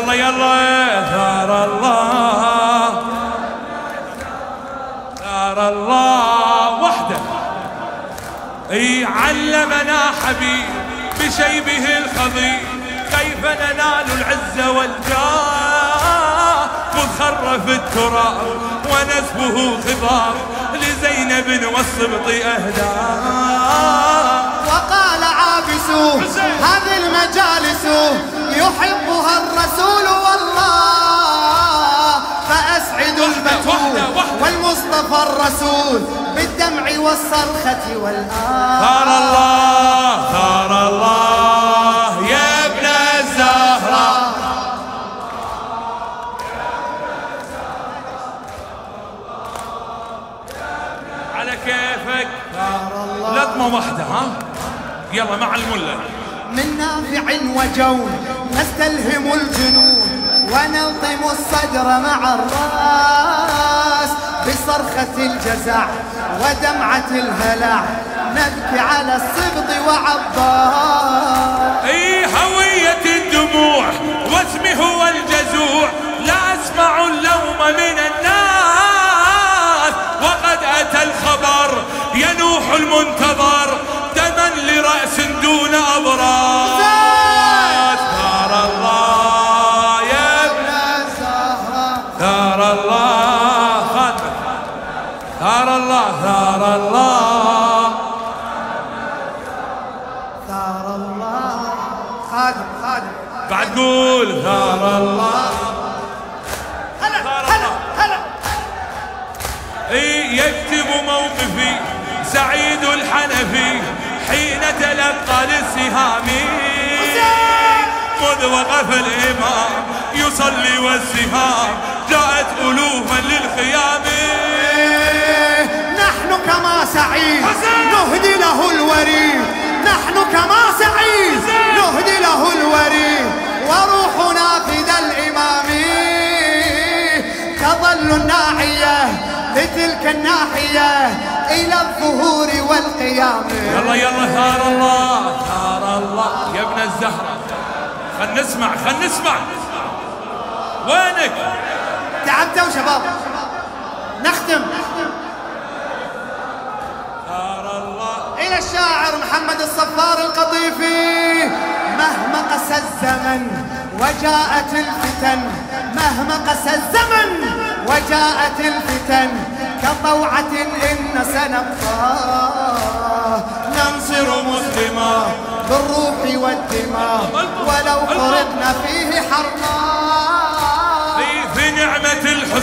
يلا يلا ثار الله. ثار الله وحده. إي علمنا حبيب بشيبه الخضي كيف ننال العزة والجاه؟ مخرف التراب ونسبه خضاب لزينب والسبط أهداه وقال عابس هذه المجالس يحبها البتول والمصطفى الرسول بالدمع والصرخة والآه. ثار الله ثار الله يا ابن الزهراء على كيفك؟ لطمة واحدة ها؟ يلا مع الملة. من نافع وجون. نستلهم الجنون ونلطم الصدر مع الرأس بصرخة الجزع ودمعة الهلع نبكي على السبط وعباس. أي هوية الدموع واسمي هو الجزوع لا أسمع اللوم من الناس. وقد أتى الخبر ينوح المنتظر الله ثار الله ثار الله. ثار الله. خادم خادم بعد قول ثار الله. هلا هلا. هلا. إي يكتب موقفي سعيد الحنفي حين تلقى للسهام. مذ وقف الإمام يصلي والسهام. جاءت ألوفا للخيام. نحن كما سعيد. نهدي له الوريد. نحن كما سعيد. نهدي له الوريد. وروحنا فدى الإمام. تظل الناعية لتلك الناحية إلى الظهور والقيام. يلا يلا ثار الله ثار الله. يا ابن الزهرة خل نسمع خل نسمع. وينك؟ تعبتوا شباب نختم. إلى الشاعر محمد الصفار القطيفي. مهما قسى الزمن وجاءت الفتن مهما قسى الزمن وجاءت الفتن كطوعة إن سنبقى. ننصر مسلما بالروح والدماء ولو فرقنا فيه نعمة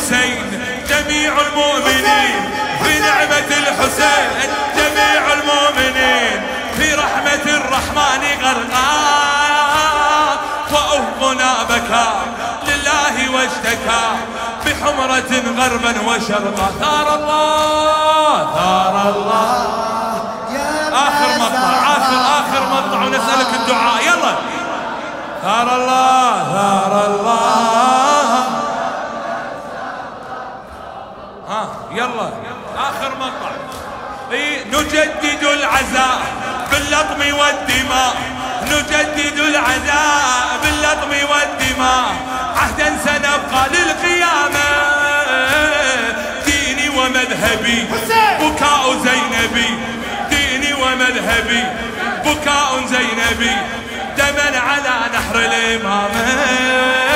الحسين جميع المؤمنين في نعمة الحسين جميع المؤمنين في رحمة الرحمن غرقا. وأفقنا بكى لله واشتكى بحمرة غربا وشرقا. ثار الله ثار الله. آخر مقطع آخر آخر مقطع ونسألك الدعاء. يلا. ثار الله ثار الله آخر مقطع نجدد العزاء باللطم والدماء. نجدد العزاء باللطم والدماء. عهدا سنبقى للقيامة. ديني ومذهبي بكاء زينبي. ديني ومذهبي بكاء زينبي. دما على نحر الإمامة.